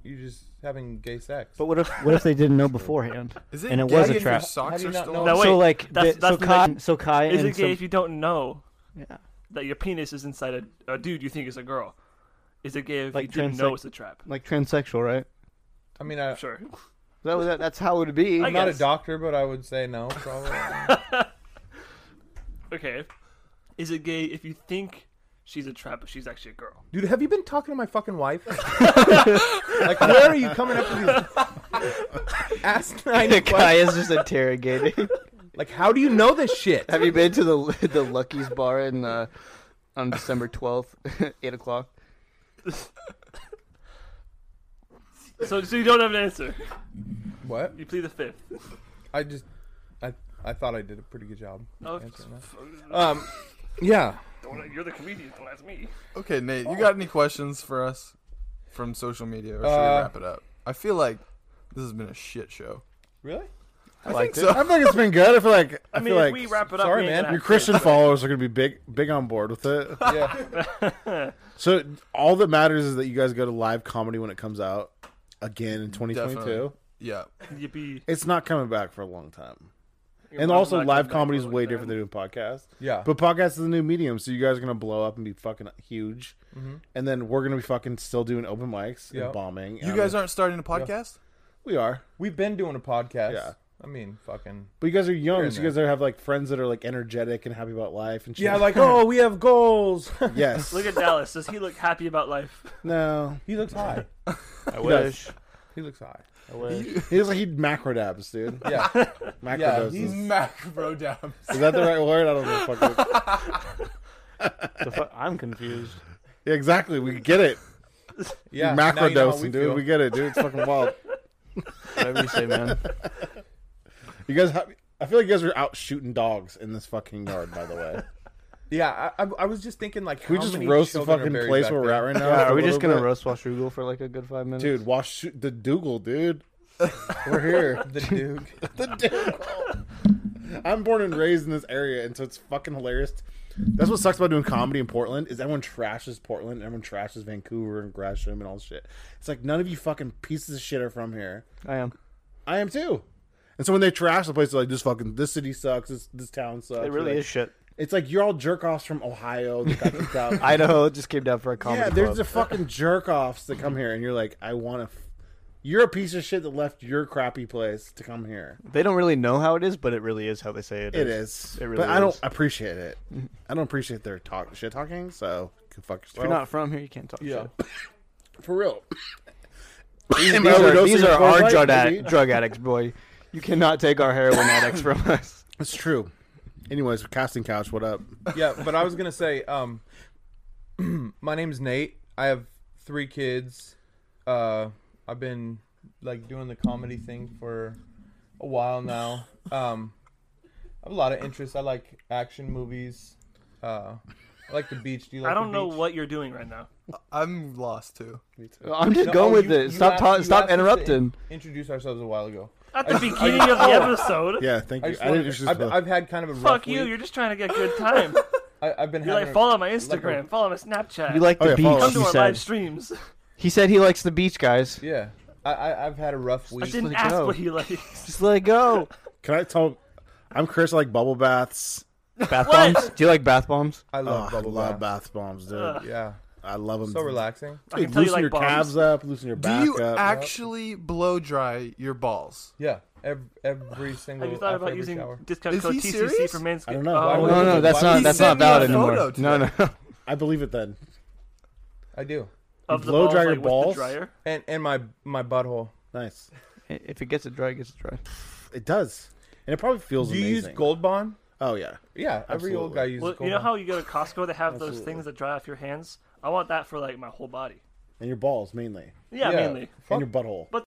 you're just having gay sex. But what if what if they didn't know beforehand? Is it and it gay was a if your trap. Socks are not still know? on? No, wait. so like that's- the- that's so the Kai, so Kai Is and it gay some- if you don't know yeah. that your penis is inside a, a dude you think is a girl? Is it gay if Like you didn't know it's a trap? like transsexual, right? I mean, I, Sure. That, was- that that's how it would be. I I'm not a doctor, but I would say no. Probably. *laughs* Okay. Is it gay if you think she's a trap but she's actually a girl? Dude, have you been talking to my fucking wife? *laughs* like, where are you coming up with these *laughs* asinine the guy is just interrogating. Like, how do you know this shit? Have you been to the the Lucky's bar in uh, on December twelfth, eight o'clock? So, so you don't have an answer. What? You plead the fifth. I just, I, I thought I did a pretty good job. Oh, answering f- that. Um, yeah. don't- you're the comedian. Don't ask me. Okay, Nate, you got any questions for us from social media, or should Uh, we wrap it up? I feel like this has been a shit show. Really? I liked so. I feel like it's been good. I feel like I, I mean, feel if like we wrap it up, sorry, we ain't man. gonna your have Christian kids. followers are gonna be big big on board with it. *laughs* Yeah. *laughs* So all that matters is that you guys go to live comedy when it comes out again in 2022. Definitely. Yeah, Yippee. It's not coming back for a long time. Your and also live comedy is way long different than doing podcasts. Yeah. But podcast is a new medium, so you guys are gonna blow up and be fucking huge. Mm-hmm. And then we're gonna be fucking still doing open mics Yeah. and bombing. you guys aren't starting a podcast. we are. We've been doing a podcast. Yeah. I mean, fucking. But you guys are young, so you guys are, have like friends that are like energetic and happy about life and shit. Yeah, like, *laughs* oh, we have goals. *laughs* yes. Look at Dallas. Does he look happy about life? no. he looks high. *laughs* I wish. He looks high. I wish. He was like he'd macro dabs, dude. Yeah. Macro Yeah, doses. he's- macro dabs. Is that the right word? I don't know. Fuck it. The fu- I'm confused. Yeah, exactly. We get it. Yeah. You're macro you know dosing, dude. feel. We get it, dude. It's fucking wild. Whatever you say, man. You guys, have, I feel like you guys are out shooting dogs in this fucking yard. By the way, *laughs* Yeah, I, I, I was just thinking like, can we how just many roast the children are fucking buried place back where we're there? at right now? Yeah, for are we just little gonna bit? roast Washougal for like a good five minutes? dude? Wash the Dougal, dude. *laughs* We're here. *laughs* the Duke. the Dougal. I'm born and raised in this area, and so it's fucking hilarious. That's what sucks about doing comedy in Portland is everyone trashes Portland, everyone trashes Vancouver and Gresham and all this shit. It's like none of you fucking pieces of shit are from here. I am. I am too. And so when they trash the place, they're like this fucking this city sucks, this this town sucks. It really Like, is shit. It's like you're all jerk offs from Ohio that got kicked out. *laughs* Idaho just came down for a comedy. yeah, there's club. the fucking jerk offs that come here, and you're like, I want to. F- you're a piece of shit that left your crappy place to come here. They don't really know how it is, but it really is how they say it is. It is, It really but I don't appreciate it. *laughs* I don't appreciate their talk shit talking. So can fuck If yourself. you're not from here, you can't talk Yeah. shit. *coughs* for real. *coughs* *coughs* These, these are, overdosing these are our drug, addict, drug addicts, boy. You cannot take our heroin *coughs* addicts from us. It's true. Anyways, casting couch. What up? yeah, but I was gonna say, um, *clears throat* my name's Nate. I have three kids. Uh, I've been like doing the comedy thing for a while now. Um, I have a lot of interests. I like action movies. Uh, I like the beach. Do you like I don't the know beach? what you're doing right now. I'm lost too. Me too. I'm just No, going oh, with you- it. you Stop asked- ta- stop asked us to interrupting. in- introduce ourselves a while ago. At the I- beginning I- of the oh. episode. Yeah, thank I you. just I didn't I've, I've had kind of a rough Fuck you. week. You're just trying to get good time. *laughs* I, I've been You're like, a- follow my like a- Instagram, follow my Snapchat. You like Oh, the yeah, beach, Come to he our said. live streams. He said he likes the beach, guys. Yeah, I, I I've had a rough week. I week. didn't ask go. what he likes. Just let it go. *laughs* Can I tell? I'm Chris. I like bubble baths. Bath What? bombs? Do you like bath bombs? I Oh, love I bubble love bath. bath bombs, dude. Ugh. Yeah, I love them. so relaxing. I can Dude, tell you loosen like your bombs. calves up, loosen your back. Do you up. actually blow dry your balls? Yeah, every, every *sighs* single. Have you thought about using shower. discount Is code he TCC serious? for Manscaped? I don't know. Oh, Why No, no, that's not. That's not valid anymore. No, no. I believe it then. I do, of the blow balls, dry your like, with the balls? dryer. and and my my butthole. Nice. If it gets it dry, it gets it dry. *sighs* It does, and it probably feels Do you amazing. use Gold Bond? Oh yeah. Yeah, every old guy uses Well, Gold you know Bond. how you go to Costco, they have those things that dry off your hands. I want that for like my whole body. And your balls mainly, Yeah, Yeah. mainly. and your butthole. But-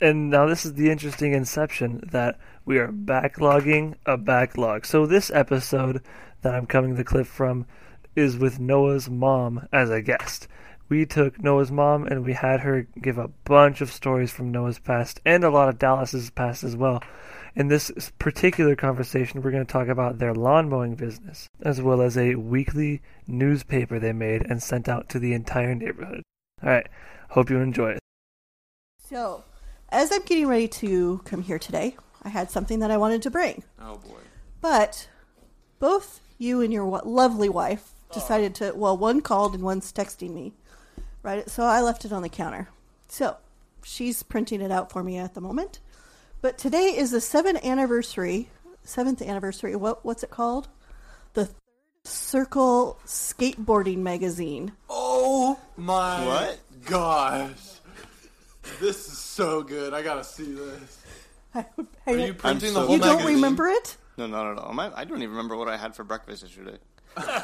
And now this is the interesting inception that we are backlogging a backlog. So this episode that I'm coming the clip from is with Noah's mom as a guest. We took Noah's mom and we had her give a bunch of stories from Noah's past and a lot of Dallas's past as well. In this particular conversation, we're going to talk about their lawn mowing business, as well as a weekly newspaper they made and sent out to the entire neighborhood. All right, hope you enjoy it. So, as I'm getting ready to come here today, I had something that I wanted to bring. Oh boy. But both you and your lovely wife decided to, well, one called and one's texting me. Right? So I left it on the counter. So she's printing it out for me at the moment. But today is the seventh anniversary, seventh anniversary. What what's it called? The Third Circle Skateboarding Magazine. Oh my What? gosh. This is so good. I gotta see this. I, Are you printing so the whole you don't remember it? No, not at all. My, I don't even remember what I had for breakfast yesterday. *laughs*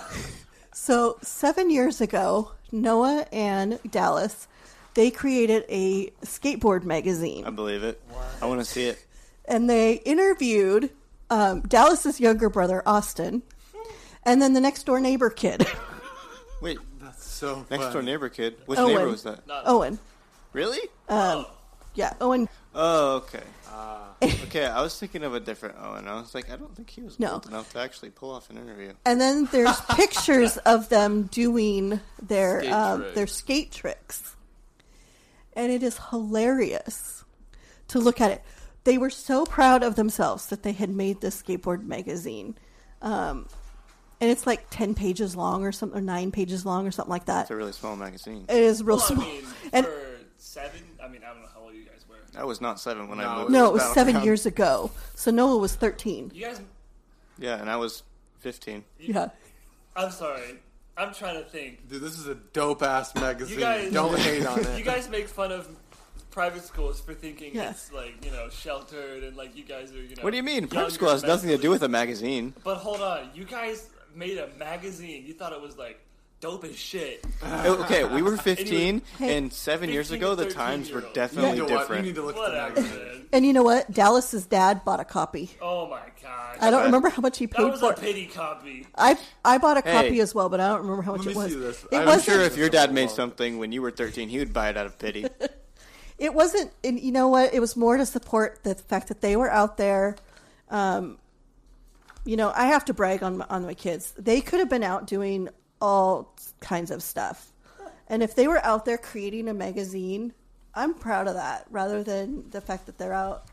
So seven years ago, Noah and Dallas, they created a skateboard magazine. I believe it. I want to see it. and they interviewed um, Dallas's younger brother Austin, and then the next door neighbor kid *laughs* Wait, That's so next door neighbor kid. Which Owen. neighbor was that? Owen. Really? Um, yeah, Owen. Oh, okay. *laughs* okay, I was thinking of a different Owen. I was like, I don't think he was No. old enough to actually pull off an interview. And then there's *laughs* pictures of them doing their Skate um, tricks. their skate tricks, and it is hilarious to look at it. They were so proud of themselves that they had made this skateboard magazine, um, and it's like ten pages long or something, or nine pages long or something like that. It's a really small magazine. It is real small. *laughs* and seven, I mean, I don't know how old you guys were. I was not seven when I moved. no, it was seven Battleground. years ago. So Noah was thirteen. You guys, Yeah, and I was fifteen. Yeah. I'm sorry. I'm trying to think. Dude, this is a dope ass magazine. You guys- Don't hate on *laughs* it. You guys make fun of private schools for thinking Yeah. it's like you know sheltered and like you guys are you know. What do you mean? younger Prep school has nothing to do with a magazine. But hold on, you guys made a magazine. You thought it was like dope as shit. okay, we were *laughs* 15, were- and seven years 15 ago, to the times were 13-year-olds. definitely You need to different. You need to look at the Whatever, magazine. man. And you know what? Dallas's dad bought a copy. Oh my god. I don't remember how much he That paid was for a it. pity copy. I I bought a Hey. copy as well, but I don't remember how much Let it me was. see this. It I'm I'm wasn't. sure if your dad made something when you were 13, he would buy it out of pity. *laughs* It wasn't. And you know what? It was more to support the fact that they were out there. Um, you know, I have to brag on my- on my kids. They could have been out doing all kinds of stuff, and if they were out there creating a magazine, I'm proud of that. Rather than the fact that they're out,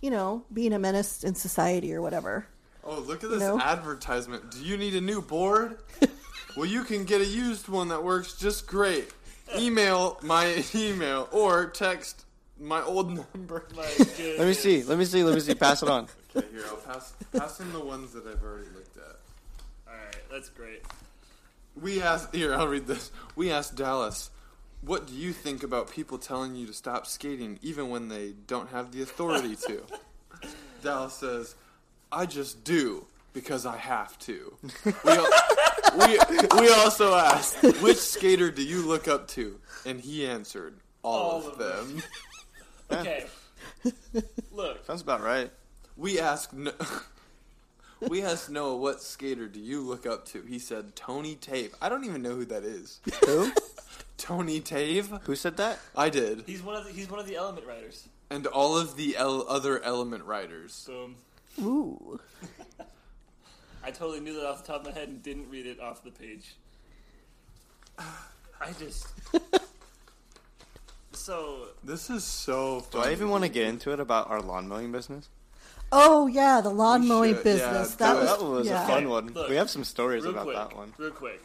you know, being a menace in society or whatever. Oh, look at You this know? advertisement. Do you need a new board? *laughs* well, you can get a used one that works just great. Email my email or text my old number. *laughs* *laughs* Let me see. Let me see. Let me see. Pass it on. Okay, here, I'll pass, pass him the ones that I've already looked at. Alright, that's great. We asked, here, I'll read this. We asked Dallas, what do you think about people telling you to stop skating even when they don't have the authority to? *laughs* Dallas says, I just do because I have to. *laughs* We, al- we, we also asked, which skater do you look up to? And he answered, all, All of, of them. *laughs* Okay. Look, Sounds about right. We asked, no- *laughs* we asked Noah, what skater do you look up to? He said, Tony Tave. I don't even know who that is. Who? *laughs* Tony Tave? Who said that? I did. he's one of the, he's one of the element writers. And all of the el- other element writers. Boom. Ooh. *laughs* I totally knew that off the top of my head and didn't read it off the page. *sighs* I just so This is so Do. I even want to get into it about our lawn mowing business? Oh yeah, the lawn mowing should, business. yeah, that do was. That was yeah. a fun one. Look, we have some stories about quick, that one. Real quick.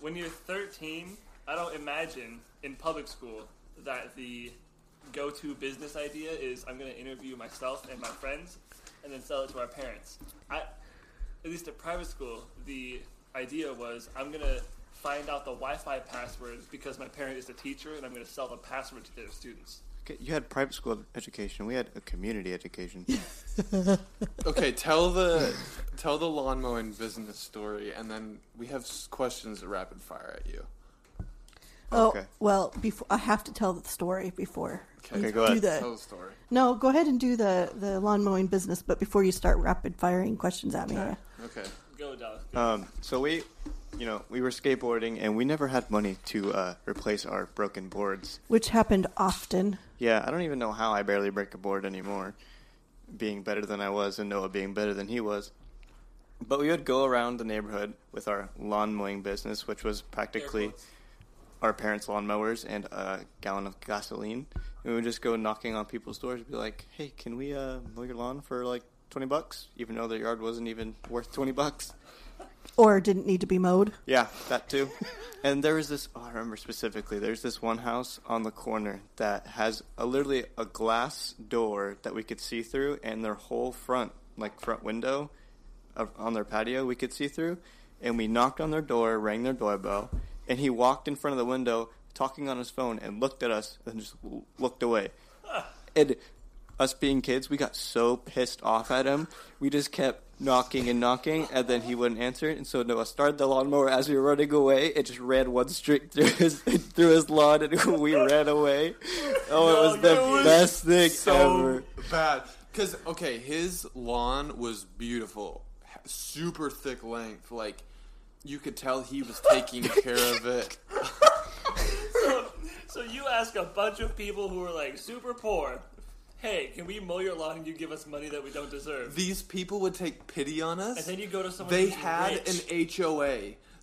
When you're 13, I don't imagine in public school that the go-to business idea is I'm going to interview myself and my friends and then sell it to our parents. I, at least at private school, the idea was I'm going to find out the Wi-Fi passwords because my parent is a teacher and I'm going to sell the password to their students. Okay, You had private school education. We had a community education. *laughs* Okay, tell the tell the lawn mowing business story, and then we have questions at rapid fire at you. Oh Okay. well, before I have to tell the story before. Okay, you go do ahead. the- Tell the story. No, go ahead and do the the lawn mowing business, but before you start rapid firing questions at me. Okay. Go, Dallas. Um, so we, you know, we were skateboarding and we never had money to uh, replace our broken boards. Which happened often. Yeah, I don't even know how I barely break a board anymore, being better than I was and Noah being better than he was. But we would go around the neighborhood with our lawn mowing business, which was practically Air our parents' lawn mowers and a gallon of gasoline. And we would just go knocking on people's doors and be like, hey, can we uh, mow your lawn for like 20 bucks? Even though the yard wasn't even worth 20 bucks. Or didn't need to be mowed. Yeah, that too. *laughs* and there was this. Oh, I remember specifically. There's this one house on the corner that has a, literally a glass door that we could see through, and their whole front, like front window, of, on their patio, we could see through. And we knocked on their door, rang their doorbell, and he walked in front of the window, talking on his phone, and looked at us, and just looked away. And us being kids, we got so pissed off at him. We just kept knocking and knocking, and then he wouldn't answer. And so Noah started the lawnmower as we were running away. It just ran one streak through his *laughs* through his lawn, and *laughs* we ran away. Oh, it was the It was best thing so ever. bad. Because okay, his lawn was beautiful, super thick length. Like you could tell he was taking *laughs* care of it. so, so you ask a bunch of people who are like super poor, hey, can we mow your lawn and you give us money that we don't deserve? These people would take pity on us. And then you go to someone They who's had rich. an HOA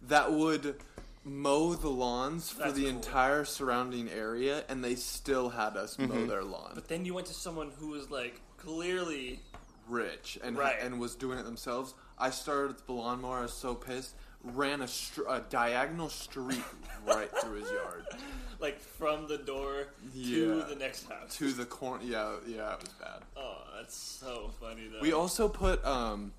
that would mow the lawns for That's the cool. entire surrounding area, and they still had us Mm-hmm. mow their lawn. But then you went to someone who was like clearly rich and Right. and was doing it themselves. I started with the lawnmower. I was so pissed. Ran a, str- a diagonal street *laughs* right through his yard like from the door Yeah. to the next house. to the corner. Yeah, yeah, it was bad. Oh, that's so funny though. We also put um,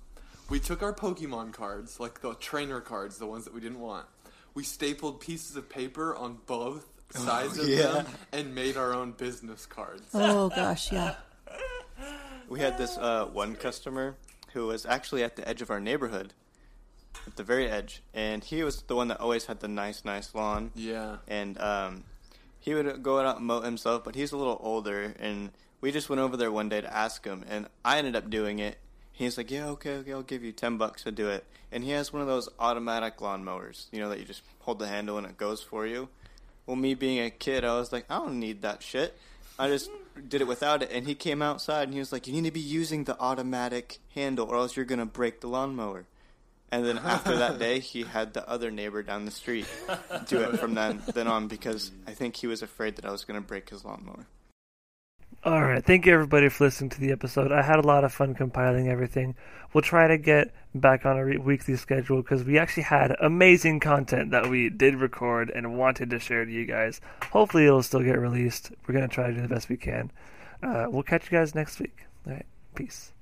we took our Pokemon cards, like the trainer cards, the ones that we didn't want. We stapled pieces of paper on both sides of yeah. them and made our own business cards. Oh gosh, yeah. We had this uh, one customer who was actually at the edge of our neighborhood, at the very edge, and he was the one that always had the nice, nice lawn. Yeah. And um, he would go out and mow himself, but he's a little older, and we just went over there one day to ask him, and I ended up doing it. He's like, "Yeah, okay, okay, I'll give you ten bucks to do it." And he has one of those automatic lawnmowers, you know, that you just hold the handle and it goes for you. Well, me being a kid, I was like, I don't need that shit. I just did it without it. And he came outside and he was like, You need to be using the automatic handle or else you're going to break the lawnmower. And then after that *laughs* day, he had the other neighbor down the street do it from then, then on because I think he was afraid that I was going to break his lawnmower. All right. Thank you, everybody, for listening to the episode. I had a lot of fun compiling everything. We'll try to get back on a re- weekly schedule because we actually had amazing content that we did record and wanted to share to you guys. Hopefully, it'll still get released. We're going to try to do the best we can. Uh, we'll catch you guys next week. All right. Peace.